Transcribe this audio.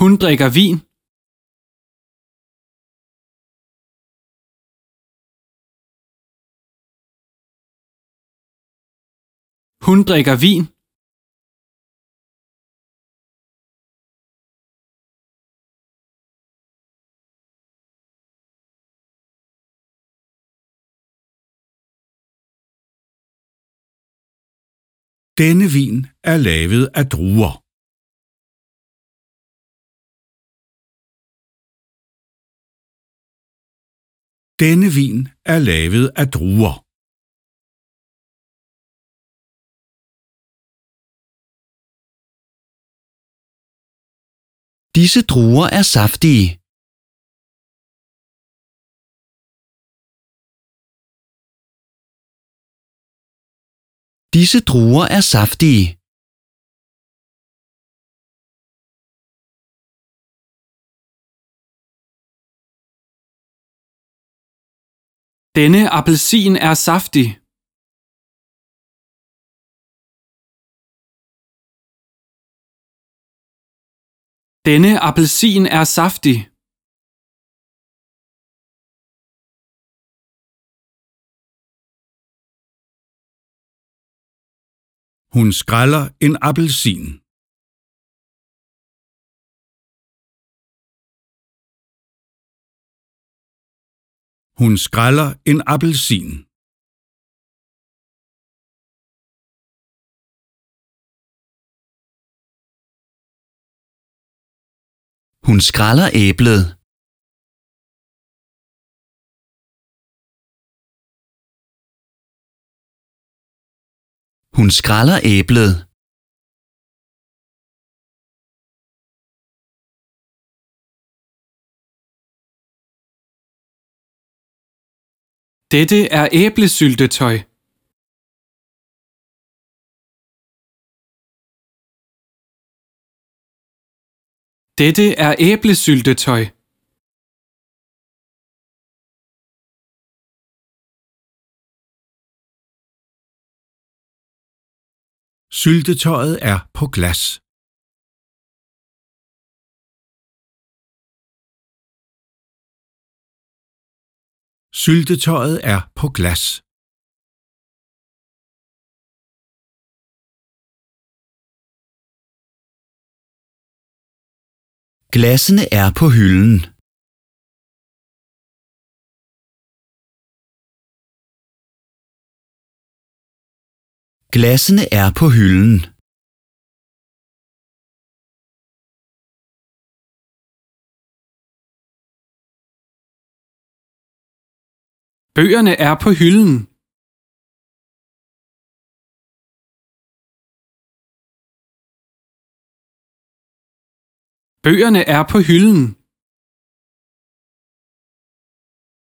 Hun drikker vin. Hun drikker vin. Denne vin er lavet af druer. Denne vin er lavet af druer. Disse druer er saftige. Disse druer er saftige. Denne appelsin er saftig. Denne appelsin er saftig. Hun skræller en appelsin. Hun skræller en appelsin. Hun skræller æblet. Hun skræller æblet. Dette er æblesyltetøj. Dette er æblesyltetøj. Syltetøjet er på glas. Syltetøjet er på glas. Glassene er på hylden. Glassene er på hylden. Bøgerne er på hylden. Bøgerne er på hylden.